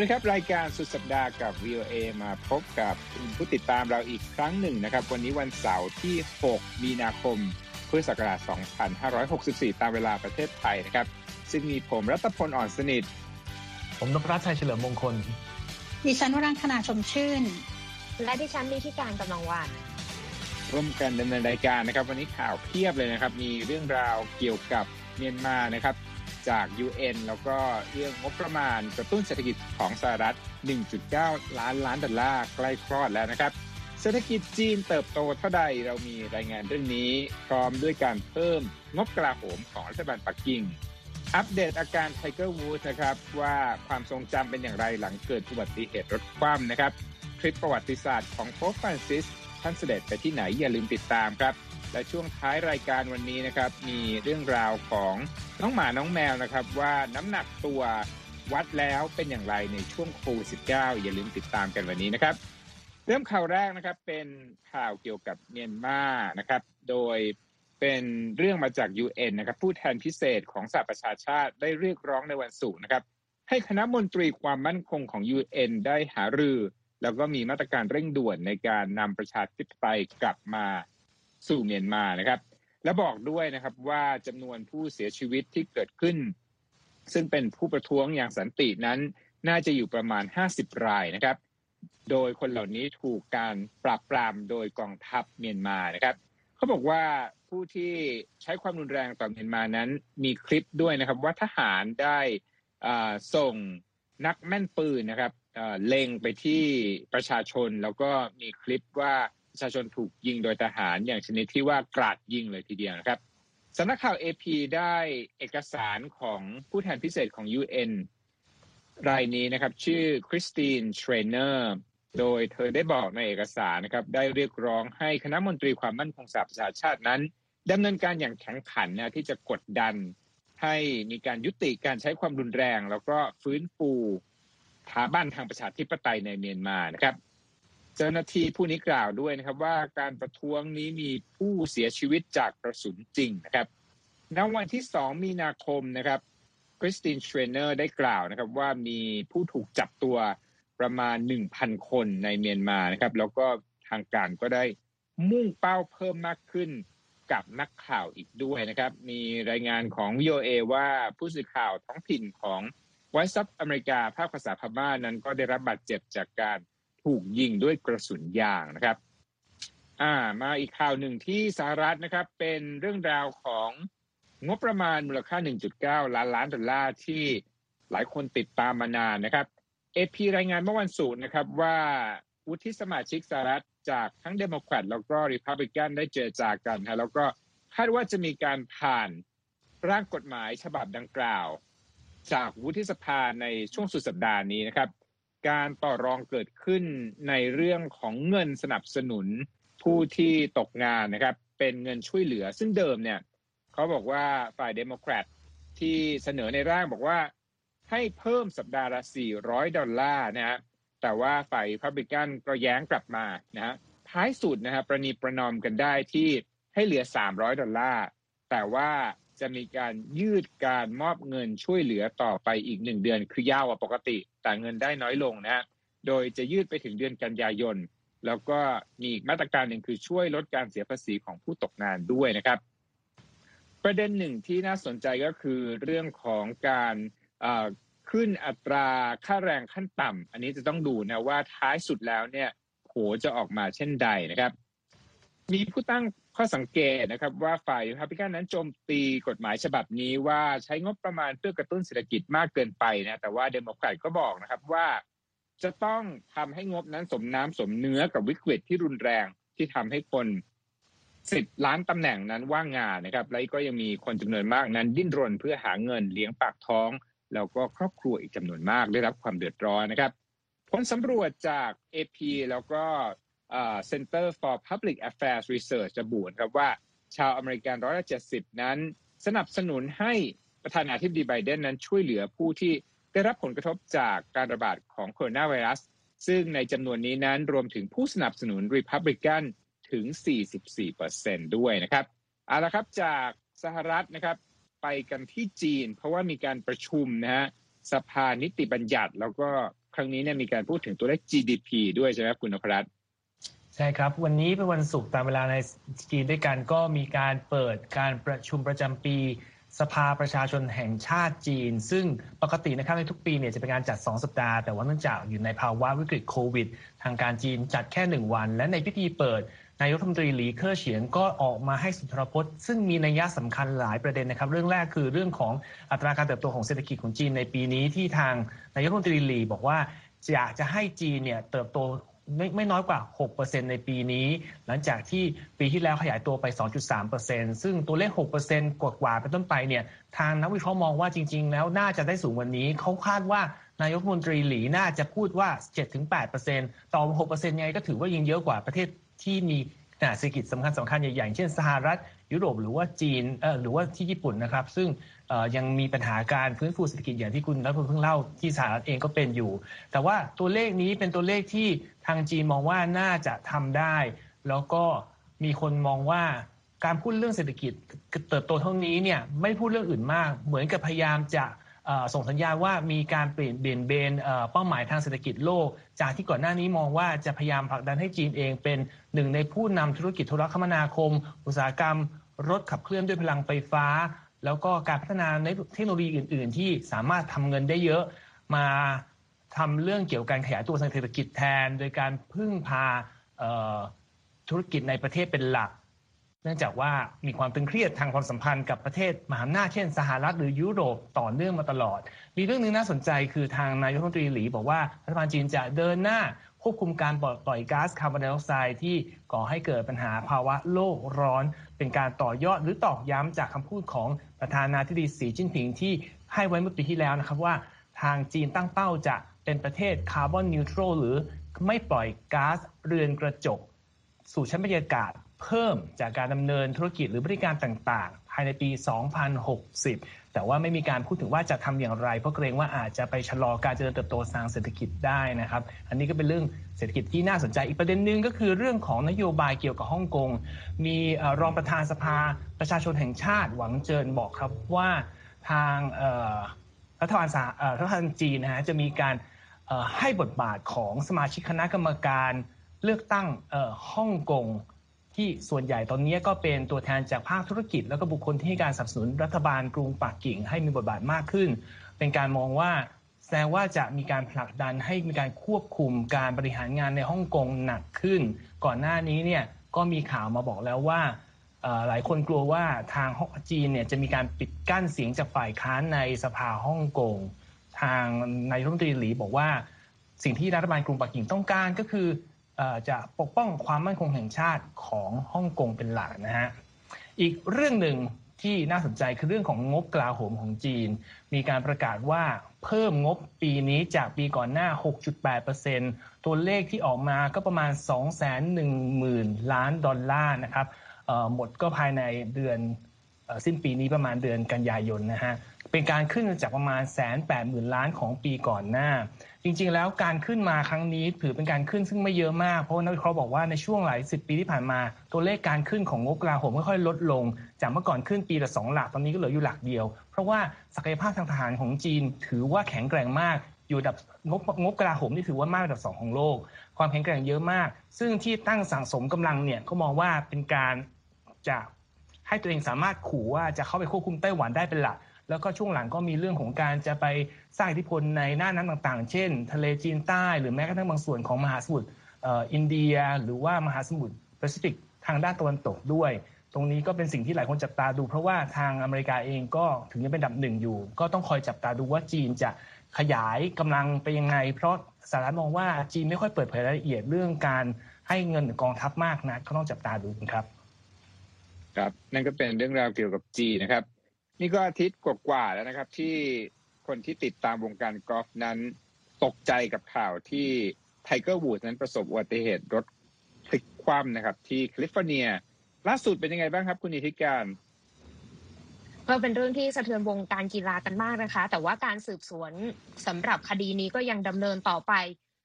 วัสดีครับ รายการสุดสัปดาห์กับ VOA มาพบกับผู้ติดตามเราอีกครั้งหนึ่งนะครับ วันนี้วันเสาร์ที่ 6 มีนาคม พุทธศักราช 2564 ตามเวลาประเทศไทยนะครับ ซึ่งมีผมรัตพลอ่อนสนิท ผมนพรัตน์ชัยเฉลิมมงคล ดิฉันวรังคณาชมชื่น และดิฉันมีที่การกำลังวันร่วมกันดำเนินรายการนะครับ วันนี้ข่าวเพียบเลยนะครับ มีเรื่องราวเกี่ยวกับเมียนมานะครับ จาก UN แล้วก็เรื่องงบประมาณกระตุ้นเศรษฐกิจของสหรัฐ 1.9 ล้านล้านดอลลาร์ใกล้คลอดแล้วนะครับ เศรษฐกิจจีนเติบโตเท่าใดเรามีรายงานเรื่องนี้ พร้อมด้วยการเพิ่มงบกลาโหมของรัฐบาลปักกิ่ง อัปเดตอาการไทเกอร์วูดนะครับ ว่าความทรงจำเป็นอย่างไรหลังเกิดอุบัติเหตุรถคว่ำนะครับ คลิปประวัติศาสตร์ของโป๊ปฟรานซิสท่านเสด็จไปที่ไหนอย่าลืมติดตามครับ และช่วงท้ายรายการวันนี้นะครับ มีเรื่องราวของน้องหมาน้องแมวนะครับ ว่าน้ำหนักตัววัดแล้วเป็นอย่างไรในช่วงโควิด19อย่าลืมติดตามกันวันนี้นะครับ เริ่มข่าวแรกนะครับ เป็นข่าวเกี่ยวกับเมียนมานะครับ โดยเป็นเรื่องมาจาก UN นะครับ ผู้แทนพิเศษของสหประชาชาติได้เรียกร้องในวันศุกร์นะครับ ให้คณะมนตรีความมั่นคงของ UN ได้หารือ แล้วก็มีมาตรการเร่งด่วนในการนำประชาธิปไตยกลับมา สู่เมียนมานะครับ และบอกด้วยนะครับว่าจำนวนผู้เสียชีวิตที่เกิดขึ้น ซึ่งเป็นผู้ประท้วงอย่างสันตินั้น น่าจะอยู่ประมาณ 50 รายนะครับ โดยคนเหล่านี้ถูกการปราบปรามโดยกองทัพเมียนมานะครับเขาบอกว่าผู้ที่ใช้ความรุนแรงต่อเมียนมานั้น มีคลิปด้วยนะครับ ว่าทหารได้ส่งนักแม่นปืนนะครับเล็งไปที่ประชาชนแล้วก็มีคลิปว่า ประชาชนถูกยิงโดยทหารอย่างชนิดที่ว่ากราดยิงเลยทีเดียวนะครับสำนักข่าว AP ได้เอกสารของผู้แทนพิเศษของ UN รายนี้นะครับ ชื่อคริสตินเทรนเนอร์โดยเธอได้บอกในเอกสารนะครับ ได้เรียกร้องให้คณะมนตรีความมั่นคงสหประชาชาตินั้นดำเนินการอย่างแข็งขันนะที่จะกดดัน ให้มีการยุติการใช้ความรุนแรง แล้วก็ฟื้นฟูสถาบันทางประชาธิปไตยในเมียนมานะครับ เจ้าหน้าที่ผู้นี้กล่าวด้วยนะครับ ว่าการประท้วงนี้มีผู้เสียชีวิตจากกระสุนจริงนะครับณวันที่ 2 มีนาคมนะครับคริสตินเทรนเนอร์ได้กล่าวนะครับว่ามีผู้ถูกจับตัวประมาณ 1,000 คนในเมียนมานะครับ แล้วก็ทางการก็ได้มุ่งเป้าเพิ่มมากขึ้นกับนักข่าวอีกด้วยนะครับ มีรายงานของ VOA ว่าผู้สื่อข่าวท้องถิ่นของไวซ์ซับอเมริกาภาคภาษาพม่านั้นก็ได้รับบาดเจ็บจากการ ถูกยิงด้วยกระสุนยางนะครับ อ่า มาอีกข่าวหนึ่งที่สหรัฐนะครับ เป็นเรื่องราวของงบประมาณมูลค่า 1.9 ล้านล้านดอลลาร์ที่หลายคนติดตามมานานนะครับ AP รายงานเมื่อวันศุกร์นะครับว่าวุฒิสมาชิกสหรัฐจากทั้งเดโมแครตแล้วก็ริพับลิกันได้เจรจากันฮะแล้วก็คาดว่าจะมีการผ่านร่างกฎหมายฉบับดังกล่าว จากวุฒิสภาในช่วงสุดสัปดาห์นี้นะครับ การต่อรองเกิดขึ้นในเรื่องของเงินสนับสนุนผู้ที่ตกงานนะครับ เป็นเงินช่วยเหลือ ซึ่งเดิมเนี่ยเขาบอกว่าฝ่ายเดโมแครตที่เสนอในร่างบอกว่าให้เพิ่มสัปดาห์ละ 400 ดอลลาร์นะฮะแต่ว่าฝ่ายพับลิกันก็แย้งกลับมานะฮะท้ายสุดนะฮะประนีประนอมกันได้ที่ให้เหลือ 300 ดอลลาร์แต่ว่า จะมีการยืดการมอบเงินช่วยเหลือต่อไปอีกหนึ่งเดือน คือยาวกว่าปกติ แต่เงินได้น้อยลงนะฮะโดยจะยืดไปถึงเดือนกันยายน แล้วก็มีมาตรการหนึ่งคือช่วยลดการเสียภาษีของผู้ตกงานด้วยนะครับ ประเด็นหนึ่งที่น่าสนใจก็คือเรื่องของการขึ้นอัตราค่าแรงขั้นต่ำอันนี้จะต้องดูนะว่าท้ายสุดแล้วเนี่ยโผจะออกมาเช่นใดนะครับ มีผู้ตั้ง ข้อสังเกตนะครับว่าฝ่ายพับลิกันนั้นโจมตีกฎหมายฉบับนี้ว่าใช้งบประมาณเพื่อกระตุ้นเศรษฐกิจมากเกินไปนะแต่ว่าเดโมแครตก็บอกนะครับว่า จะต้องทำให้งบนั้นสมน้ำสมเนื้อกับวิกฤตที่รุนแรงที่ทำให้คนสิบล้านตำแหน่งนั้นว่างงานนะครับ และก็ยังมีคนจำนวนมากนั้นดิ้นรนเพื่อหาเงินเลี้ยงปากท้อง แล้วก็ครอบครัวอีกจำนวนมากได้รับความเดือดร้อนนะครับ ผลสำรวจจาก AP แล้วก็ Center for Public Affairs Research ระบุครับว่า ชาวอเมริกันร้อยละเจ็ดสิบนั้น สนับสนุนให้ประธานาธิบดีไบเดนนั้นช่วยเหลือผู้ที่ได้รับผลกระทบจากการระบาดของโคโรนาไวรัส ซึ่งในจำนวนนี้นั้นรวมถึงผู้สนับสนุนริพับลิกันถึง 44%ด้วยนะครับ เอาละครับจากสหรัฐนะครับไปกันที่จีน เพราะว่ามีการประชุมนะฮะสภานิติบัญญัติ แล้วก็ครั้งนี้เนี่ยมีการพูดถึงตัวเลข GDP ด้วยใช่ไหมครับคุณนพรัตน์ ช่ครับ วันนี้เป็นวันศุกร์ตามเวลาในจีนด้วยกันก็มีการเปิดการประชุมประจำปีสภาประชาชนแห่งชาติจีน ซึ่งปกตินะครับในทุกปีเนี่ยจะเป็นการจัด 2 สัปดาห์ แต่ว่าเนื่องจากอยู่ในภาวะวิกฤตโควิด ทางการจีนจัดแค่ 1 วัน และในพิธีเปิด นายกรัฐมนตรีหลีเค่อเฉียงก็ออกมาให้สุนทรพจน์ ซึ่งมีนัยยะสำคัญหลายประเด็นนะครับ เรื่องแรกคือเรื่องของอัตราการเติบโตของเศรษฐกิจของจีนในปีนี้ที่ทางนายกรัฐมนตรีหลีบอกว่าอยากจะให้จีนเนี่ยเติบโต ไม่ไม่น้อยกว่า 6%ในปีนี้ หลังจากที่ปีที่แล้วขยายตัวไป 2.3%ซึ่งตัวเลข 6%กว่ากว่าเป็นต้นไปเนี่ยทางนักวิเคราะห์มองว่าจริง ๆ แล้วน่าจะได้สูงกวันนี้เขาคาดว่านายกรัฐมนตรีหลีน่าจะพูดว่า 7-8%ต่อ 6%ยังไงก็ถือว่ายังเยอะกว่าประเทศที่มีขนาดเศรษฐกิจสำคัญสำคัญๆใหญ่ๆเช่นสหรัฐยุโรปหรือว่าจีนเออหรือว่าที่ญี่ปุ่นนะครับ ซึ่ง ยังมีปัญหาการฟื้นฟูเศรษฐกิจอย่างที่คุณรัฐพลเพิ่งเล่าที่สหรัฐเองก็เป็นอยู่ แต่ว่าตัวเลขนี้เป็นตัวเลขที่ทางจีนมองว่าน่าจะทำได้ แล้วก็มีคนมองว่าการพูดเรื่องเศรษฐกิจเติบโตเท่านี้เนี่ยไม่พูดเรื่องอื่นมาก เหมือนกับพยายามจะส่งสัญญาณว่ามีการเปลี่ยนเปลี่ยนเบนเอ่อเป้าหมายทางเศรษฐกิจโลก จากที่ก่อนหน้านี้มองว่าจะพยายามผลักดันให้จีนเองเป็นหนึ่งในผู้นำธุรกิจโทรคมนาคม อุตสาหกรรม รถขับเคลื่อนด้วยพลังไฟฟ้า แล้วก็การพัฒนาในเทคโนโลยีอื่น ๆ ที่สามารถทำเงินได้เยอะมาทำเรื่องเกี่ยวกับการขยายตัวทางเศรษฐกิจแทน โดยการพึ่งพาธุรกิจในประเทศเป็นหลัก เนื่องจากว่ามีความตึงเครียดทางความสัมพันธ์กับประเทศมหาอำนาจเช่นสหรัฐหรือยุโรปต่อเนื่องมาตลอด มีเรื่องหนึงน่าสนใจคือทางนายกรัฐมนตรีหลีบอกว่ารัฐบาลจีนจะเดินหน้า ควบคุมการปล่อยก๊าซคาร์บอนไดออกไซด์ที่ก่อให้เกิดปัญหาภาวะโลกร้อน เป็นการต่อยอดหรือตอกย้ำจากคำพูดของประธานาธิบดีสีจิ้นผิงที่ให้ไว้เมื่อปีที่แล้วนะครับว่า ทางจีนตั้งเป้าจะเป็นประเทศคาร์บอนนิวทรัลหรือไม่ปล่อยก๊าซเรือนกระจก สู่ชั้นบรรยากาศเพิ่มจากการดำเนินธุรกิจหรือบริการต่างๆ ภายในปี 2060 แต่ว่าไม่มีการพูดถึงว่าจะทำอย่างไร เพราะเกรงว่าอาจจะไปชะลอการเจริญเติบโตทางเศรษฐกิจได้นะครับ อันนี้ก็เป็นเรื่องเศรษฐกิจที่น่าสนใจอีกประเด็นหนึ่งก็คือเรื่องของนโยบายเกี่ยวกับฮ่องกง มีรองประธานสภาประชาชนแห่งชาติหวังเจินบอกครับว่าทางรัฐบาลสหเอ่อรัฐบาลจีนนะฮะจะมีการให้บทบาทของสมาชิกคณะกรรมการเลือกตั้งฮ่องกง ที่ส่วนใหญ่ตอนนี้ก็เป็นตัวแทนจากภาคธุรกิจ แล้วก็บุคคลที่ให้การสนับสนุนรัฐบาลกรุงปักกิ่งให้มีบทบาทมากขึ้น เป็นการมองว่าแสดงว่าจะมีการผลักดันให้มีการควบคุมการบริหารงานในฮ่องกงหนักขึ้น ก่อนหน้านี้เนี่ยก็มีข่าวมาบอกแล้วว่าหลายคนกลัวว่าทางฮ่องจีนเนี่ยจะมีการปิดกั้นเสียงจากฝ่ายค้านในสภาฮ่องกงทางนายรัฐมนตรีหลีบอกว่าสิ่งที่รัฐบาลกรุงปักกิ่งต้องการก็คือ จะปกป้องความมั่นคงแห่งชาติของฮ่องกงเป็นหลักนะฮะอีกเรื่องหนึ่งที่น่าสนใจคือเรื่องของงบกลาโหมของจีน มีการประกาศว่าเพิ่มงบปีนี้จากปีก่อนหน้า 6.8%ตัวเลขที่ออกมาก็ประมาณ 210,000 ล้านดอลลาร์นะครับหมดก็ภายในเดือนสิ้นปีนี้ประมาณเดือนกันยายนนะฮะเป็นการขึ้นจากประมาณแสนแปดหมื่นล้านของปีก่อนหน้า จริงๆ แล้วการขึ้นมาครั้งนี้ถือเป็นการขึ้นซึ่งไม่เยอะมากเพราะว่านักวิเคราะห์บอกว่าในช่วงหลายสิบปีที่ผ่านมา ตัวเลขการขึ้นของงบกลาโหมค่อยๆลดลง จากเมื่อก่อนขึ้นปีละสองหลักตอนนี้ก็เหลืออยู่หลักเดียว เพราะว่าศักยภาพทางทหารของจีน ถือว่าแข็งแกร่งมากอยู่ดับงบงบกลาโหมที่ถือว่ามากอันดับสองของโลก ความแข็งแกร่งเยอะมาก ซึ่งที่ตั้งสั่งสมกำลังเนี่ยก็มองว่าเป็นการจะให้ตัวเองสามารถขู่ว่าจะเข้าไปควบคุมไต้หวันได้เป็นหลัก แล้วก็ช่วงหลังก็มีเรื่องของการจะไปสร้างอิทธิพลในหน้าน้ำต่างๆ เช่น ทะเลจีนใต้หรือแม้กระทั่งบางส่วนของมหาสมุทรอินเดีย หรือว่ามหาสมุทรแปซิฟิกทางด้านตะวันตกด้วย ตรงนี้ก็เป็นสิ่งที่หลายคนจับตาดู เพราะว่าทางอเมริกาเองก็ถึงจะเป็นอันดับหนึ่งอยู่ ก็ต้องคอยจับตาดูว่าจีนจะขยายกำลังไปยังไง เพราะสหรัฐมองว่าจีนไม่ค่อยเปิดเผยรายละเอียดเรื่องการให้เงินกองทัพมากนะก็ต้องจับตาดูครับ ครับ นั่นก็เป็นเรื่องราวเกี่ยวกับจีนนะครับ นี่ก็อาทิตย์กว่าๆแล้วนะครับ ที่คนที่ติดตามวงการกอล์ฟนั้น ตกใจกับข่าวที่ไทเกอร์วูดนั้นประสบอุบัติเหตุรถพลิกคว่ำนะครับ ที่แคลิฟอร์เนีย ล่าสุดเป็นยังไงบ้างครับ คุณอิทธิการก็เป็นเรื่องที่สะเทือนวงการกีฬากันมากนะคะ แต่ว่าการสืบสวนสำหรับคดีนี้ก็ยังดำเนินต่อไป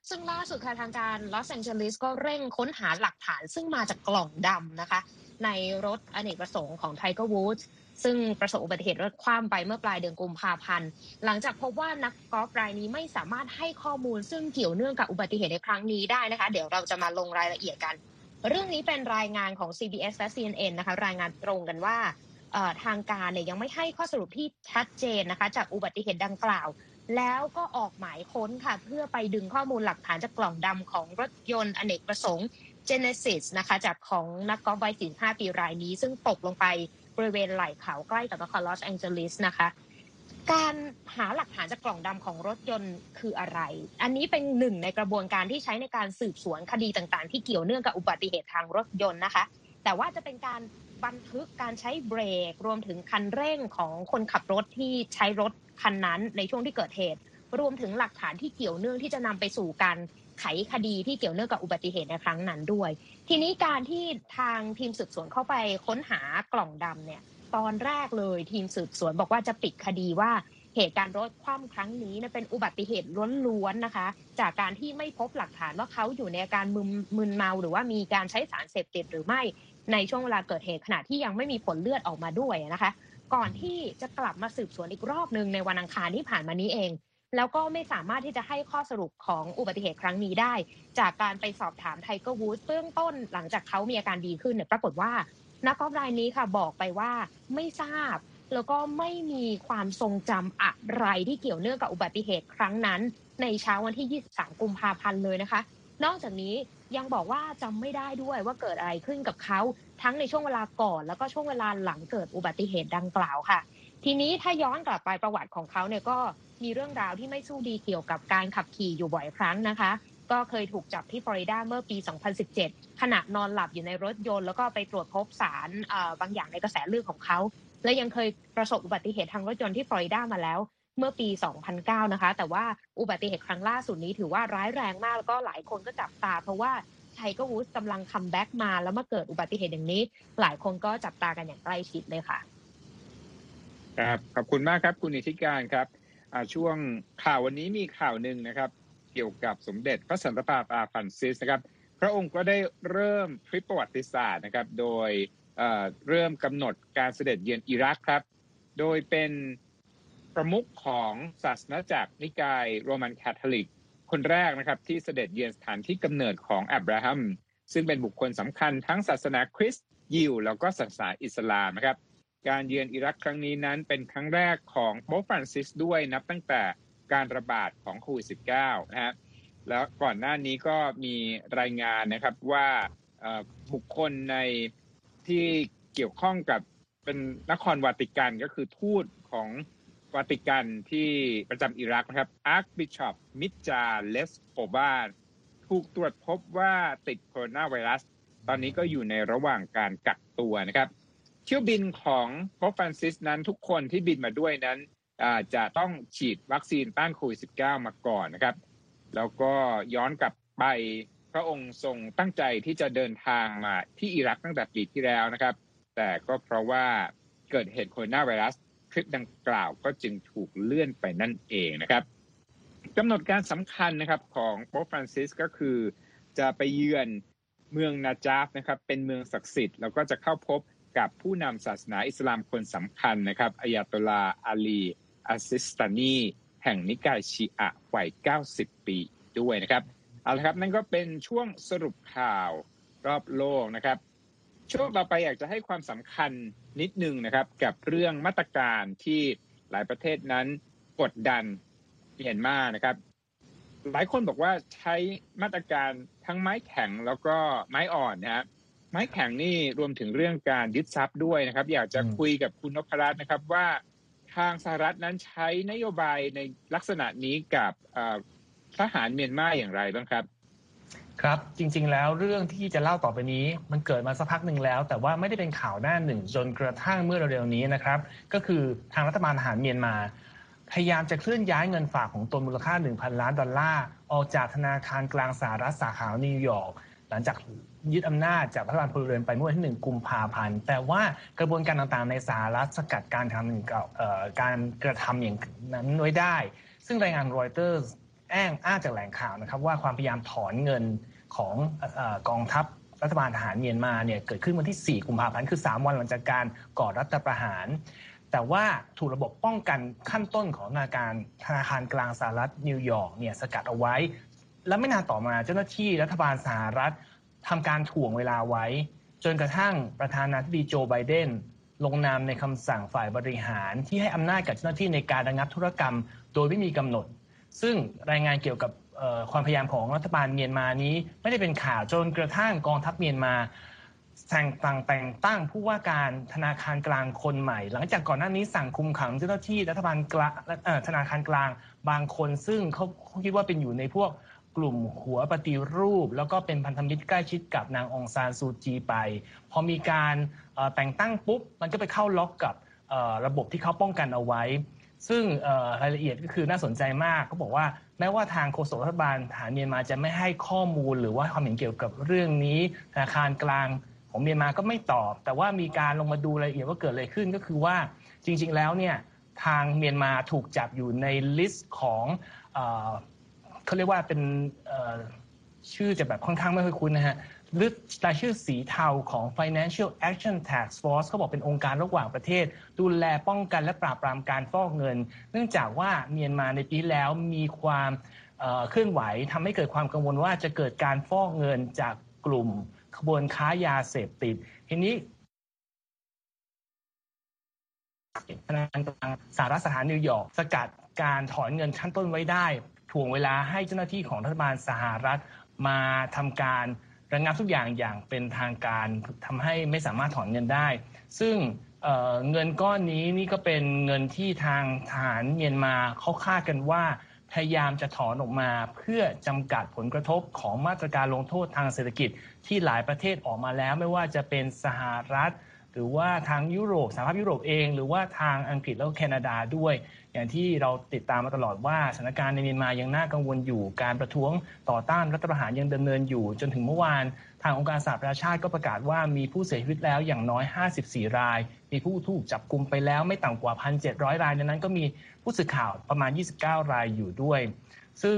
ซึ่งล่าสุดค่ะทางการลอสแองเจลิสก็เร่งค้นหาหลักฐานซึ่งมาจากกล่องดำนะคะ ในรถอเนกประสงค์ของไทเกอร์วูดส์ ซึ่งประสบอุบัติเหตุรถคว่ำไปเมื่อปลายเดือนกุมภาพันธ์ หลังจากพบว่านักกอล์ฟรายนี้ไม่สามารถให้ข้อมูล ซึ่งเกี่ยวเนื่องกับอุบัติเหตุในครั้งนี้ได้นะคะ เดี๋ยวเราจะมาลงรายละเอียดกัน เรื่องนี้เป็นรายงานของ CBS และ CNN นะคะ รายงานตรงกันว่าทางการเนี่ยยังไม่ให้ข้อสรุปที่ชัดเจนนะคะ จากอุบัติเหตุดังกล่าว แล้วก็ออกหมายค้นค่ะ เพื่อไปดึงข้อมูลหลักฐานจากกล่องดำของรถยนต์อเนกประสงค์ Genesis นะคะจากของนักกอล์ฟวัย45ปีรายนี้ ซึ่งตกลงไป บริเวณไหล่เขาใกล้กับนครลอสแองเจลิสนะคะการหาหลักฐานจากกล่องดำของรถยนต์คืออะไร อันนี้เป็นหนึ่งในกระบวนการที่ใช้ในการสืบสวนคดีต่างๆ ที่เกี่ยวเนื่องกับอุบัติเหตุทางรถยนต์นะคะ แต่ว่าจะเป็นการบันทึกการใช้เบรก รวมถึงคันเร่งของคนขับรถที่ใช้รถคันนั้นในช่วงที่เกิดเหตุ รวมถึงหลักฐานที่เกี่ยวเนื่องที่จะนำไปสู่การไขคดีที่เกี่ยวเนื่องกับอุบัติเหตุในครั้งนั้นด้วย ทีนี้การที่ทางทีมสืบสวนเข้าไปค้นหากล่องดำเนี่ย ตอนแรกเลยทีมสืบสวนบอกว่าจะปิดคดีว่าเหตุการณ์รถคว่ำครั้งนี้เป็นอุบัติเหตุล้วนๆนะคะ จากการที่ไม่พบหลักฐานว่าเขาอยู่ในอาการมึนมึนเมาหรือว่ามีการใช้สารเสพติดหรือไม่ในช่วงเวลาเกิดเหตุขณะที่ยังไม่มีผลเลือดออกมาด้วยนะคะ ก่อนที่จะกลับมาสืบสวนอีกรอบหนึ่งในวันอังคารที่ผ่านมานี้เอง แล้วก็ไม่สามารถที่จะให้ข้อสรุปของอุบัติเหตุครั้งนี้ได้ จากการไปสอบถามไทเกอร์วูดเบื้องต้นหลังจากเขามีอาการดีขึ้นเนี่ยปรากฏว่านักกอล์ฟรายนี้ค่ะบอกไปว่าไม่ทราบ แล้วก็ไม่มีความทรงจำอะไรที่เกี่ยวเนื่องกับอุบัติเหตุครั้งนั้น ในเช้าวันที่ 23 กุมภาพันธ์เลยนะคะ นอกจากนี้ยังบอกว่าจำไม่ได้ด้วยว่าเกิดอะไรขึ้นกับเขาทั้งในช่วงเวลาก่อน แล้วก็ช่วงเวลาหลังเกิดอุบัติเหตุดังกล่าวค่ะ ทีนี้ถ้าย้อนกลับไปประวัติของเขาเนี่ยก็ มีเรื่องราวที่ไม่สู้ดีเกี่ยวกับการขับขี่อยู่บ่อยครั้งนะคะ ก็เคยถูกจับที่ฟลอริดาเมื่อปี 2017 ขณะนอนหลับอยู่ในรถยนต์ แล้วก็ไปตรวจพบสารบางอย่างในกระแสเลือดของเขา และยังเคยประสบอุบัติเหตุทางรถยนต์ที่ฟลอริดามาแล้วเมื่อปี 2009 นะคะ แต่ว่าอุบัติเหตุครั้งล่าสุดนี้ถือว่าร้ายแรงมาก แล้วก็หลายคนก็จับตา เพราะว่าไทเกอร์วูดกำลัง comeback มา แล้วมาเกิดอุบัติเหตุอย่างนี้ หลายคนก็จับตากันอย่างใกล้ชิดเลยค่ะ ครับ ขอบคุณมากครับ คุณอิทธิการครับ ช่วงข่าววันนี้มีข่าวหนึ่งนะครับ เกี่ยวกับสมเด็จพระสันตะปาปาฟรานซิสนะครับ พระองค์ก็ได้เริ่มทริปประวัติศาสตร์นะครับ โดยเริ่มกำหนดการเสด็จเยือนอิรักครับ โดยเป็นประมุขของศาสนาจักรนิกายโรมันคาทอลิก คนแรกนะครับที่เสด็จเยือนสถานที่กำเนิดของอับราฮัมซึ่งเป็นบุคคลสำคัญทั้งศาสนาคริสต์ยิวแล้วก็ศาสนาอิสลามนะครับ การเยือนอิรักครั้งนี้นั้นเป็นครั้งแรกของโป๊ปฟรานซิสด้วยนับตั้งแต่การระบาดของโควิด -19 นะฮะแล้วก่อนหน้านี้ก็มีรายงานนะครับว่าบุคคลในที่เกี่ยวข้องกับเป็นนครวาติกันก็คือทูตของวาติกันที่ประจำอิรักนะครับ Archbishop มิจาเลสโกวาร์ถูกตรวจพบว่าติดโคโรนาไวรัส ตอนนี้ก็อยู่ในระหว่างการกักตัวนะครับ เที่ยวบินของโพอฟรานซิสนั้นทุกคนที่บินมาด้วยนั้นจะต้องฉีดวัคซีนต้านโควิด -19 มาก่อนนะครับ แล้วก็ย้อนกลับไปพระองค์ทรงตั้งใจที่จะเดินทางมาที่อิรักตั้งแต่ปีที่แล้วนะครับ แต่ก็เพราะว่าเกิดเหตุโคโรนาไวรัสทริปดังกล่าวก็จึงถูกเลื่อนไปนั่นเองนะครับกำหนดการสำคัญนะครับของโป๊ฟรานซิสก็คือจะไปเยือนเมืองนาจาฟนะครับเป็นเมืองศักดิ์สิทธิ์แล้วก็จะเข้าพบ กับผู้นำศาสนาอิสลามคนสำคัญนะครับอายาตุลาอาลีอาซิสตานีแห่งนิกายชีอะวัย 90 ปีด้วยนะครับเอาละครับนั่นก็เป็นช่วงสรุปข่าวรอบโลกนะครับ ช่วงต่อไปอยากจะให้ความสำคัญนิดนึงนะครับ กับเรื่องมาตรการที่หลายประเทศนั้นกดดันเมียนมานะครับ หลายคนบอกว่าใช้มาตรการทั้งไม้แข็งแล้วก็ไม้อ่อนนะฮะ ไม้แข็งนี่รวมถึงเรื่องการยึดทรัพย์ด้วยนะครับ อยากจะคุยกับคุณนพรัตน์นะครับว่าทางสหรัฐนั้นใช้นโยบายในลักษณะนี้กับทหารเมียนมาอย่างไรบ้างครับ ครับจริง ๆ แล้วเรื่องที่จะเล่าต่อไปนี้ มันเกิดมาสักพักหนึ่งแล้ว แต่ว่าไม่ได้เป็นข่าวหน้าหนึ่งจนกระทั่งเมื่อเร็วๆนี้นะครับ ก็คือทางรัฐบาลทหารเมียนมา พยายามจะเคลื่อนย้ายเงินฝากของตนมูลค่า 1,000 ล้านดอลลาร์ออกจากธนาคารกลางสหรัฐสาขานิวยอร์กหลังจาก ยึดอำนาจจากรัฐบาลพลเรือนไปเมื่อวันที่หนึ่งกุมภาพันธ์ แต่ว่ากระบวนการต่างๆในสหรัฐสกัดการทำการกระทำอย่างนั้นไว้ได้ ซึ่งรายงานรอยเตอร์แอ้งอ้างจากแหล่งข่าวนะครับว่าความพยายามถอนเงินของกองทัพรัฐบาลทหารเมียนมาเนี่ยเกิดขึ้นวันที่ 4 กุมภาพันธ์คือ 3 วันหลังจากการก่อรัฐประหาร แต่ว่าถูกระบบป้องกันขั้นต้นของธนาคารธนาคารกลางสหรัฐนิวยอร์กเนี่ยสกัดเอาไว้ และไม่นานต่อมาเจ้าหน้าที่รัฐบาลสหรัฐ ทำการถ่วงเวลาไว้ จนกระทั่งประธานาธิบดีโจไบเดนลงนามในคำสั่งฝ่ายบริหารที่ให้อำนาจกับเจ้าหน้าที่ในการระงับธุรกรรม โดยไม่มีกำหนด ซึ่งรายงานเกี่ยวกับความพยายามของรัฐบาลเมียนมานี้ ไม่ได้เป็นข่าวจนกระทั่งกองทัพเมียนมาแต่งตั้งแต่งตั้งผู้ว่าการธนาคารกลางคนใหม่ หลังจากก่อนหน้านี้สั่งคุมขังเจ้าหน้าที่รัฐบาลกลางธนาคารกลางบางคน ซึ่งเขาคิดว่าเป็นอยู่ในพวก กลุ่มหัวปฏิรูป แล้วก็เป็นพันธมิตรใกล้ชิดกับนางองซานซูจีไป พอมีการแต่งตั้งปุ๊บ มันก็ไปเข้าล็อกกับระบบที่เขาป้องกันเอาไว้ ซึ่งรายละเอียดก็คือน่าสนใจมากเขาบอกว่าแม้ว่าทางโฆษกรัฐบาลฐานเมียนมาจะไม่ให้ข้อมูลหรือว่าความเห็นเกี่ยวกับเรื่องนี้ธนาคารกลางของเมียนมาก็ไม่ตอบ แต่ว่ามีการลงมาดูรายละเอียดว่าเกิดอะไรขึ้นก็คือว่าจริง ๆ แล้วเนี่ยทางเมียนมาถูกจับอยู่ใน list ของ เขาเรียกว่าเป็นชื่อจะแบบค่อนข้างไม่ค่อยคุ้นนะฮะหรือรายชื่อสีเทาของ Financial Action Task Force เขาบอกเป็นองค์การระหว่างประเทศ ดูแลป้องกันและปราบปรามการฟอกเงิน เนื่องจากว่าเมียนมาในปีแล้วมีความเคลื่อนไหวทำให้เกิดความกังวลว่าจะเกิดการฟอกเงินจากกลุ่มขบวนค้ายาเสพติด ทีนี้ธนาคารกลางสหรัฐสถานนิวยอร์กสกัดการถอนเงินชั้นต้นไว้ได้ ถ่วงเวลาให้เจ้าหน้าที่ของรัฐบาลสหรัฐมาทำการระงับทุกอย่างอย่างเป็นทางการทำให้ไม่สามารถถอนเงินได้ ซึ่งเเงินก้อนนี้นี่ก็เป็นเงินที่ทางทหารเมียนมาเขาคาดกันว่า พยายามจะถอนออกมาเพื่อจำกัดผลกระทบของมาตรการลงโทษทางเศรษฐกิจที่หลายประเทศออกมาแล้ว ไม่ว่าจะเป็นสหรัฐ หรือว่าทางยุโรปสหภาพยุโรปเอง หรือว่าทางอังกฤษแล้วแคนาดาด้วย อย่างที่เราติดตามมาตลอดว่าสถานการณ์ในเมียนมายังน่ากังวลอยู่ การประท้วงต่อต้านรัฐประหารยังดำเนินอยู่ จนถึงเมื่อวาน ทางองค์การสหประชาชาติก็ประกาศว่ามีผู้เสียชีวิตแล้วอย่างน้อย 54 ราย มีผู้ถูกจับกลุมไปแล้วไม่ต่ำกว่า 1,700 รายในนั้นก็มีผู้สื่อข่าวประมาณ 29 รายอยู่ด้วย ซึ่ง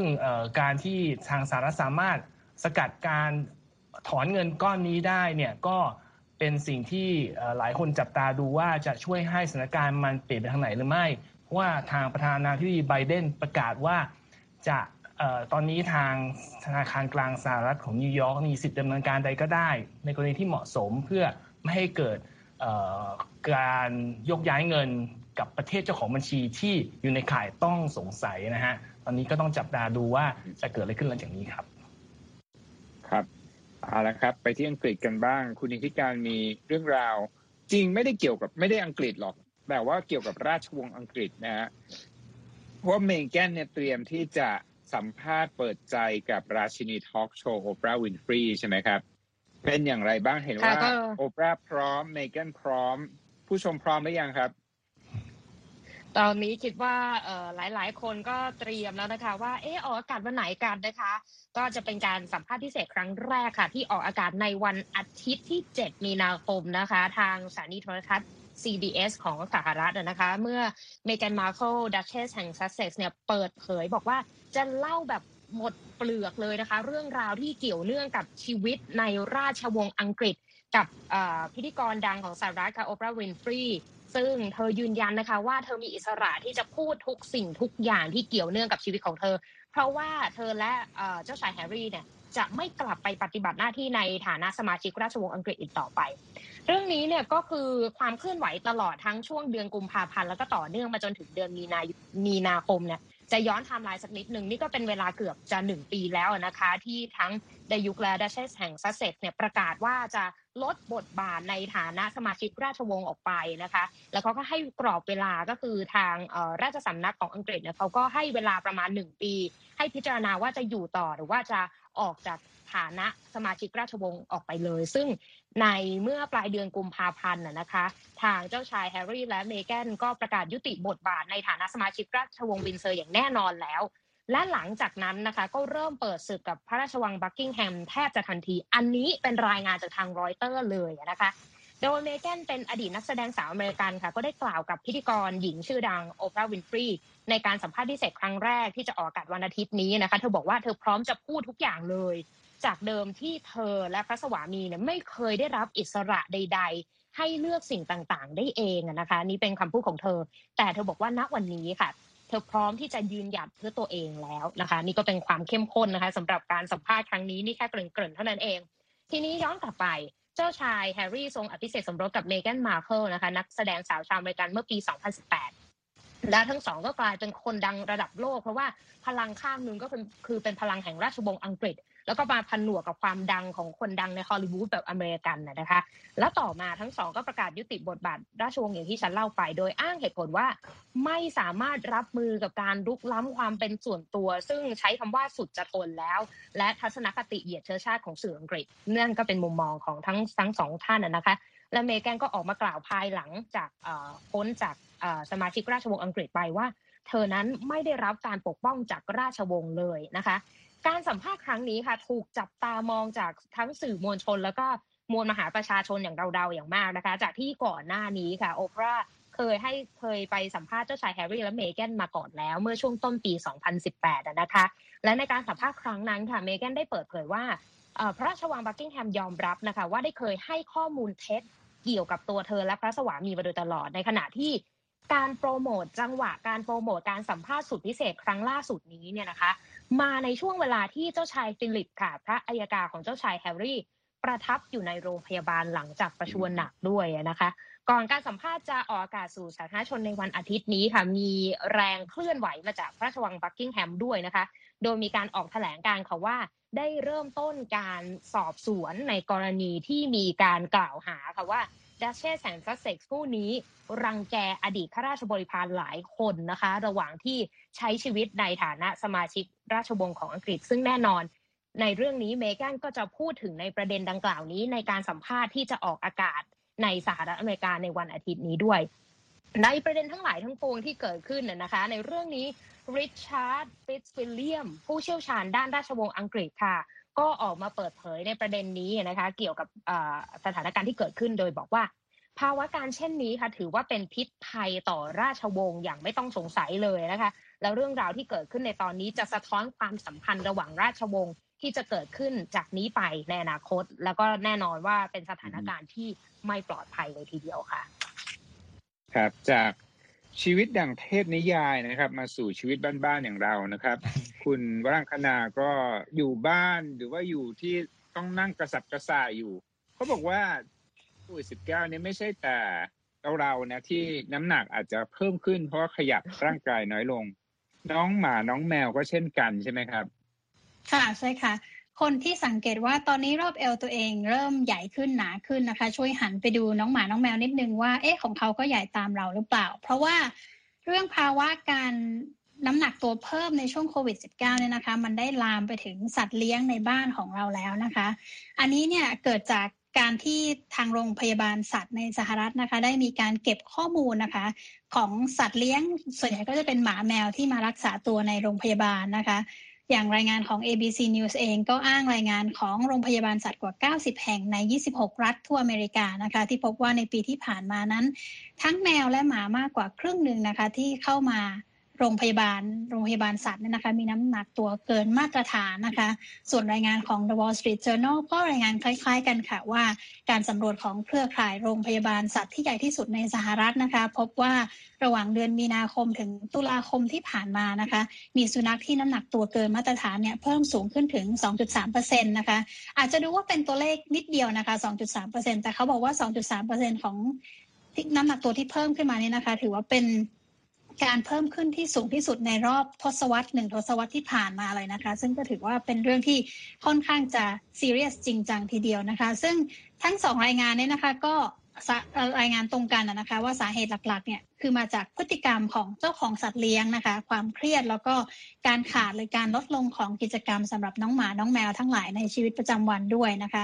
การที่ทางสหรัฐสามารถสกัดการถอนเงินก้อนนี้ได้เนี่ยก็เป็นสิ่งที่หลายคนจับตาดูว่าจะช่วยให้สถานการณ์มันเปลี่ยนไปทางไหนหรือไม่ ว่าทางประธานาธิบดีไบเดนประกาศว่าจะตอนนี้ทางธนาคารกลางสหรัฐของนิวยอร์กมีสิทธิ์ดำเนินการใดก็ได้ ในกรณีที่เหมาะสมเพื่อไม่ให้เกิดการยกย้ายเงินกับประเทศเจ้าของบัญชีที่อยู่ในข่ายต้องสงสัยนะฮะ ตอนนี้ก็ต้องจับตาดูว่าจะเกิดอะไรขึ้นหลังจากนี้ครับ ครับเอาละครับ ไปที่อังกฤษกันบ้าง คุณอิทธิการมีเรื่องราว จริงไม่ได้เกี่ยวกับไม่ได้อังกฤษหรอก แต่ว่าเกี่ยวกับราชวงศ์อังกฤษนะฮะว่าเมแกนเนี่ยเตรียมที่จะสัมภาษณ์เปิดใจกับราชินีทอล์กโชว์โอปราห์วินฟรีใช่ไหมครับ เป็นอย่างไรบ้างเห็นว่า โอปราห์พร้อมเมแกนพร้อม ผู้ชมพร้อมหรือยังครับ ตอนนี้คิดว่าเอ่อหลายๆคนก็เตรียมแล้วนะคะ ว่าเออออกอากาศวันไหนกันนะคะ ก็จะเป็นการสัมภาษณ์พิเศษครั้งแรกค่ะ ที่ออกอากาศในวันอาทิตย์ที่ 7 มีนาคมนะคะ ทางสถานีโทรทัศน์ CBS ของสหรัฐนะคะ เมื่อเมแกนมาร์เคิลดัชเชสแห่งซัสเซ็กซ์เนี่ยเปิดเผยบอกว่าจะเล่าแบบหมดเปลือกเลยนะคะ เรื่องราวที่เกี่ยวเนื่องกับชีวิตในราชวงศ์อังกฤษ กับพิธีกรดังของสหรัฐค่ะโอปราห์วินฟรีซึ่งเธอยืนยันนะคะว่าเธอมีอิสระที่จะพูดทุกสิ่งทุกอย่างที่เกี่ยวเนื่องกับชีวิตของเธอ เพราะว่าเธอและเจ้าชายแฮร์รี่เนี่ยจะไม่กลับไปปฏิบัติหน้าที่ในฐานะสมาชิกราชวงศ์อังกฤษอีกต่อไป เรื่องนี้เนี่ยก็คือความเคลื่อนไหวตลอดทั้งช่วงเดือนกุมภาพันธ์แล้วก็ต่อเนื่องมาจนถึงเดือนมีนามีนาคมเนี่ยจะย้อนไทม์ไลน์สักนิดหนึ่งนี่ก็เป็นเวลาเกือบจะหนึ่งปีแล้วนะคะ ที่ทั้งดยุคและดัชเชสแห่งซัสเซ็กซ์เนี่ยประกาศว่าจะลดบทบาทในฐานะสมาชิกราชวงศ์ออกไปนะคะ แล้วเขาก็ให้กรอบเวลาก็คือทางราชสำนักของอังกฤษเนี่ยเขาก็ให้เวลาประมาณหนึ่งปี ให้พิจารณาว่าจะอยู่ต่อหรือว่าจะออกจากฐานะสมาชิกราชวงศ์ออกไปเลย ซึ่ง ในเมื่อปลายเดือนกุมภาพันธ์นะคะ ทางเจ้าชายแฮร์รี่และเมแกนก็ประกาศยุติบทบาทในฐานะสมาชิกราชวงศ์วินเซอร์อย่างแน่นอนแล้ว และหลังจากนั้นนะคะ ก็เริ่มเปิดศึกกับพระราชวังบักกิงแฮมแทบจะทันที อันนี้เป็นรายงานจากทางรอยเตอร์เลยนะคะโดยเมแกนเป็นอดีตนักแสดงสาวอเมริกันค่ะ ก็ได้กล่าวกับพิธีกรหญิงชื่อดังโอปราห์วินฟรีในการสัมภาษณ์พิเศษครั้งแรกที่จะออกอากาศวันอาทิตย์นี้นะคะ เธอบอกว่าเธอพร้อมจะพูดทุกอย่างเลย จากเดิมที่เธอและพระสวามีเนี่ยไม่เคยได้รับอิสระใด ๆ ให้เลือกสิ่งต่างๆ ได้เองนะคะนี่เป็นคำพูดของเธอ แต่เธอบอกว่าณวันนี้ค่ะ เธอพร้อมที่จะยืนหยัดเพื่อตัวเองแล้วนะคะ นี่ก็เป็นความเข้มข้นนะคะสำหรับการสัมภาษณ์ครั้งนี้นี่แค่เกริ่นๆเท่านั้นเอง ทีนี้ย้อนกลับไปเจ้าชายแฮร์รี่ทรงอภิเษกสมรสกับเมแกนมาร์เคิลนะคะนักแสดงสาวชาวอเมริกันเมื่อปี 2018และทั้งสองก็กลายเป็นคนดังระดับโลก เพราะว่าพลังข้างหนึ่งก็เป็นคือเป็นพลังแห่งราชวงศ์อังกฤษ แล้วก็มาพันหนวกกับความดังของคนดังในฮอลลีวูดแบบอเมริกันนะคะ แล้วต่อมาทั้งสองก็ประกาศยุติบทบาทราชวงศ์อย่างที่ฉันเล่าไป โดยอ้างเหตุผลว่าไม่สามารถรับมือกับการลุกล้ำความเป็นส่วนตัว ซึ่งใช้คำว่าสุดจะทนแล้ว และทัศนคติเหยียดเชื้อชาติของสื่ออังกฤษนั่นก็เป็นมุมมองของทั้งทั้งสองท่านนะคะ และเมแกนก็ออกมากล่าวภายหลังจากพ้นจากสมาชิกราชวงศ์อังกฤษไปว่าเธอนั้นไม่ได้รับการปกป้องจากราชวงศ์เลยนะคะ การสัมภาษณ์ครั้งนี้ค่ะ ถูกจับตามองจากทั้งสื่อมวลชน แล้วก็มวลมหาประชาชนอย่างเราๆอย่างมากนะคะ จากที่ก่อนหน้านี้ค่ะ โอปราเคยให้เคยไปสัมภาษณ์เจ้าชายแฮร์รี่และเมแกนมาก่อนแล้ว เมื่อช่วงต้นปี 2018 นะคะ และในการสัมภาษณ์ครั้งนั้นค่ะเมแกนได้เปิดเผยว่าพระราชวังบักกิงแฮมยอมรับนะคะ ว่าได้เคยให้ข้อมูลเท็จเกี่ยวกับตัวเธอและพระสวามีมาโดยตลอดในขณะที่การโปรโมทจังหวะการโปรโมทการสัมภาษณ์สุดพิเศษครั้งล่าสุดนี้เนี่ยนะคะ มาในช่วงเวลาที่เจ้าชายฟิลิปค่ะ พระอัยกาของเจ้าชายแฮร์รี่ ประทับอยู่ในโรงพยาบาลหลังจากประชวรหนักด้วยนะคะ ก่อนการสัมภาษณ์จะออกอากาศสู่สาธารณชนในวันอาทิตย์นี้ค่ะ มีแรงเคลื่อนไหวมาจากพระราชวังบักกิงแฮมด้วยนะคะ โดยมีการออกแถลงการณ์ค่ะว่าได้เริ่มต้นการสอบสวนในกรณีที่มีการกล่าวหาค่ะว่า ดัชเชสแห่งซัสเซ็กซ์ผู้นี้รังแกอดีตข้าราชบริพารหลายคนนะคะ ระหว่างที่ใช้ชีวิตในฐานะสมาชิกราชวงศ์ของอังกฤษ ซึ่งแน่นอน ในเรื่องนี้เมแกนก็จะพูดถึงในประเด็นดังกล่าวนี้ ในการสัมภาษณ์ที่จะออกอากาศในสหรัฐอเมริกาในวันอาทิตย์นี้ด้วย ในประเด็นทั้งหลายทั้งปวงที่เกิดขึ้นนะคะ ในเรื่องนี้ริชาร์ดฟิตซ์วิลเลียมผู้เชี่ยวชาญด้านราชวงศ์อังกฤษค่ะ ก็ออกมาเปิดเผยในประเด็นนี้นะคะ เกี่ยวกับสถานการณ์ที่เกิดขึ้นโดยบอกว่า ภาวการณ์เช่นนี้ค่ะ ถือว่าเป็นพิษภัยต่อราชวงศ์อย่างไม่ต้องสงสัยเลยนะคะ แล้วเรื่องราวที่เกิดขึ้นในตอนนี้จะสะท้อนความสัมพันธ์ระหว่างราชวงศ์ที่จะเกิดขึ้นจากนี้ไปในอนาคต แล้วก็แน่นอนว่าเป็นสถานการณ์ที่ไม่ปลอดภัยเลยทีเดียวค่ะ ครับจาก ชีวิตดังเทพนิยายนะครับ มาสู่ชีวิตบ้านๆอย่างเรานะครับ คุณวรังคณาก็อยู่บ้านหรือว่าอยู่ที่ต้องนั่งกระสับกระส่ายอยู่เขาบอกว่าโควิดสิบเก้านี่ไม่ใช่แต่เราเรานะที่น้ำหนักอาจจะเพิ่มขึ้น เพราะขยับร่างกายน้อยลง น้องหมาน้องแมวก็เช่นกันใช่ไหมครับ ค่ะใช่ค่ะ คนที่สังเกตว่าตอนนี้รอบเอวตัวเองเริ่มใหญ่ขึ้นหนาขึ้นนะคะ ช่วยหันไปดูน้องหมาน้องแมวนิดนึงว่าเอ๊ะของเขาก็ใหญ่ตามเราหรือเปล่า เพราะว่าเรื่องภาวะการน้ำหนักตัวเพิ่มในช่วงโควิด -19 เนี่ยนะคะ มันได้ลามไปถึงสัตว์เลี้ยงในบ้านของเราแล้วนะคะ อันนี้เนี่ยเกิดจากการที่ทางโรงพยาบาลสัตว์ในสหรัฐนะคะ ได้มีการเก็บข้อมูลนะคะ ของสัตว์เลี้ยงส่วนใหญ่ก็จะเป็นหมาแมวที่มารักษาตัวในโรงพยาบาลนะคะ อย่างรายงานของ ABC News เองก็อ้างรายงานของโรงพยาบาลสัตว์กว่า 90 แห่งใน 26 รัฐทั่วอเมริกานะคะ ที่พบว่าในปีที่ผ่านมานั้น ทั้งแมวและหมามากกว่าครึ่งหนึ่งนะคะ ที่เข้ามา โรงพยาบาลโรงพยาบาลสัตว์เนี่ยนะคะ มีน้ำหนักตัวเกินมาตรฐานนะคะ ส่วนรายงานของ The Wall Street Journal ก็รายงานคล้ายๆ กันค่ะว่า การสำรวจของเครือข่ายโรงพยาบาลสัตว์ที่ใหญ่ที่สุดในสหรัฐนะคะ พบว่าระหว่างเดือนมีนาคมถึงตุลาคมที่ผ่านมานะคะ มีสุนัขที่น้ำหนักตัวเกินมาตรฐานเนี่ยเพิ่มสูงขึ้นถึง 2.3%นะคะ อาจจะดูว่าเป็นตัวเลขนิดเดียวนะคะ 2.3%แต่เขาบอกว่า 2.3%ของน้ำหนักตัวที่เพิ่มขึ้นมาเนี่ยนะคะ ถือว่าเป็น การเพิ่มขึ้นที่สูงที่สุดในรอบทศวรรษหนึ่งทศวรรษที่ผ่านมาเลยนะคะ ซึ่งก็ถือว่าเป็นเรื่องที่ค่อนข้างจะซีเรียสจริงจังทีเดียวนะคะ ซึ่งทั้งสองรายงานเนี้นะคะก็รายงานตรงกันนะคะว่าสาเหตุหลักๆเนี่ยคือมาจากพฤติกรรมของเจ้าของสัตว์เลี้ยงนะคะ ความเครียดแล้วก็การขาดหรือการลดลงของกิจกรรมสำหรับน้องหมาน้องแมวทั้งหลายในชีวิตประจำวันด้วยนะคะ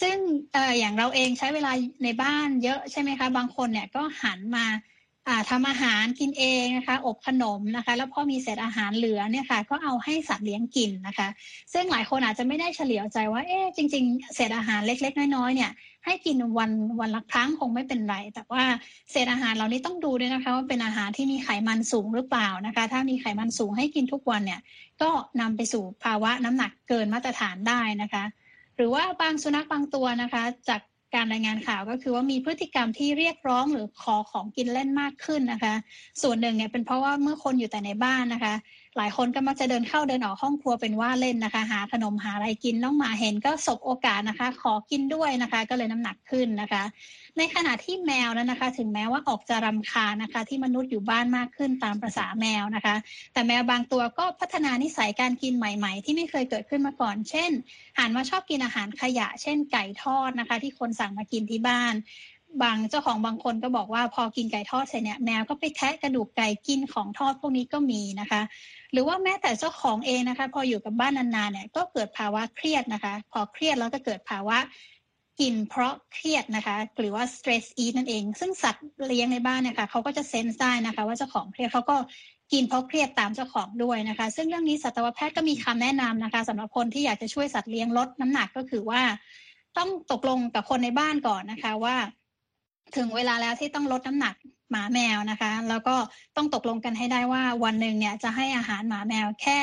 ซึ่งออย่างเราเองใช้เวลาในบ้านเยอะใช่ไหมคะ บางคนเนี่ยก็หันมา ทำอาหารกินเองนะคะอบขนมนะคะ แล้วพอมีเศษอาหารเหลือเนี่ยค่ะ ก็เอาให้สัตว์เลี้ยงกินนะคะ ซึ่งหลายคนอาจจะไม่ได้เฉลียวใจว่าเอ๊ะจริง ๆ เศษอาหารเล็ก ๆ น้อยๆเนี่ยให้กินวันวันละครั้งคงไม่เป็นไร แต่ว่าเศษอาหารเหล่านี้ต้องดูด้วยนะคะ ว่าเป็นอาหารที่มีไขมันสูงหรือเปล่านะคะ ถ้ามีไขมันสูงให้กินทุกวันเนี่ย ก็นำไปสู่ภาวะน้ำหนักเกินมาตรฐานได้นะคะ หรือว่าบางสุนัขบางตัวนะคะ จาก การรายงานข่าวก็คือว่ามีพฤติกรรมที่เรียกร้องหรือขอของกินเล่นมากขึ้นนะคะ ส่วนหนึ่งเนี่ยเป็นเพราะว่าเมื่อคนอยู่แต่ในบ้านนะคะ หลายคนก็มักจะเดินเข้าเดินออกห้องครัวเป็นว่าเล่นนะคะ หาขนมหาอะไรกินน้องหมาเห็นก็สบโอกาสนะคะ ขอกินด้วยนะคะ ก็เลยน้ำหนักขึ้นนะคะ ในขณะที่แมวนั้นนะคะ ถึงแม้ว่าออกจะรำคาญนะคะ ที่มนุษย์อยู่บ้านมากขึ้นตามประษาแมวนะคะ แต่แมวบางตัวก็พัฒนานิสัยการกินใหม่ ๆ ที่ไม่เคยเกิดขึ้นมาก่อน เช่นหันมาชอบกินอาหารขยะ เช่นไก่ทอดนะคะ ที่คนสั่งมากินที่บ้านบางเจ้าของบางคนก็บอกว่าพอกินไก่ทอดเสร็จเนี่ยแมวก็ไปแทะกระดูกไก่กินของทอดพวกนี้ก็มีนะคะ หรือว่าแม้แต่เจ้าของเองนะคะ พออยู่กับบ้านนานๆเนี่ยก็เกิดภาวะเครียดนะคะ พอเครียดแล้วก็เกิดภาวะ กินเพราะเครียดนะคะ หรือว่า stress eat นั่นเอง ซึ่งสัตว์เลี้ยงในบ้านเนี่ยค่ะเขาก็จะเซนส์ได้นะคะ ว่าเจ้าของเครียดเขาก็กินเพราะเครียดตามเจ้าของด้วยนะคะ ซึ่งเรื่องนี้สัตวแพทย์ก็มีคำแนะนำนะคะสำหรับคนที่อยากจะช่วยสัตว์เลี้ยงลดน้ำหนักก็คือว่า ต้องตกลงกับคนในบ้านก่อนนะคะว่า ถึงเวลาแล้วที่ต้องลดน้ำหนักหมาแมวนะคะ แล้วก็ต้องตกลงกันให้ได้ว่าวันหนึ่งเนี่ยจะให้อาหารหมาแมวแค่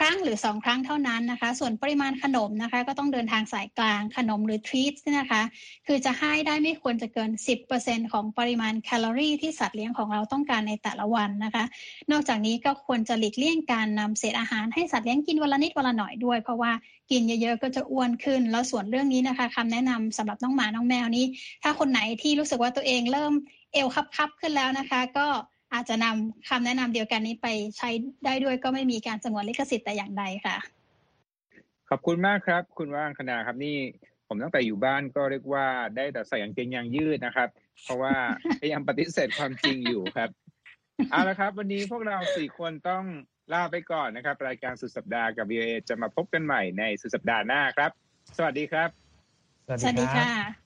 ครั้งหรือสองครั้งเท่านั้นนะคะ ส่วนปริมาณขนมนะคะ ก็ต้องเดินทางสายกลางขนมหรือทรีตนะคะ คือจะให้ได้ไม่ควรจะเกิน 10%ของปริมาณแคลอรี่ที่สัตว์เลี้ยงของเราต้องการในแต่ละวันนะคะ นอกจากนี้ก็ควรจะหลีกเลี่ยงการนำเศษอาหารให้สัตว์เลี้ยงกินวันละนิดวันละหน่อยด้วย เพราะว่ากินเยอะๆก็จะอ้วนขึ้น แล้วส่วนเรื่องนี้นะคะคำแนะนำสำหรับน้องหมาน้องแมวนี้ ถ้าคนไหนที่รู้สึกว่าตัวเองเริ่มเอวคับๆขึ้นแล้วนะคะ ก็ อาจจะนำคำแนะนำเดียวกันนี้ไปใช้ได้ด้วยก็ไม่มีการสงวนลิขสิทธิ์แต่อย่างใดค่ะ ขอบคุณมากครับ คุณว่างคณาครับนี่ผมตั้งแต่อยู่บ้านก็เรียกว่าได้แต่ใส่กางเกงยางยืดนะครับ เพราะว่าพยายามปฏิเสธความจริงอยู่ครับเอาละครับ วันนี้พวกเราสี่คนต้องลาไปก่อนนะครับ รายการสุดสัปดาห์กับ VOA จะมาพบกันใหม่ในสุดสัปดาห์หน้าครับ สวัสดีครับ สวัสดีค่ะ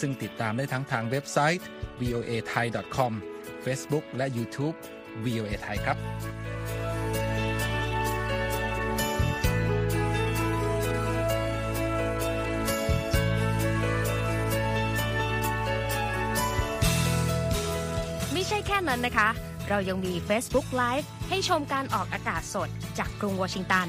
ซึ่งติดตามได้ทั้งทางเว็บไซต์ voa thai com Facebook และ YouTube VOA Thai ครับไม่ใช่แค่นั้นนะคะ เรายังมี Facebook Live ให้ชมการออกอากาศสดจากกรุงวอชิงตัน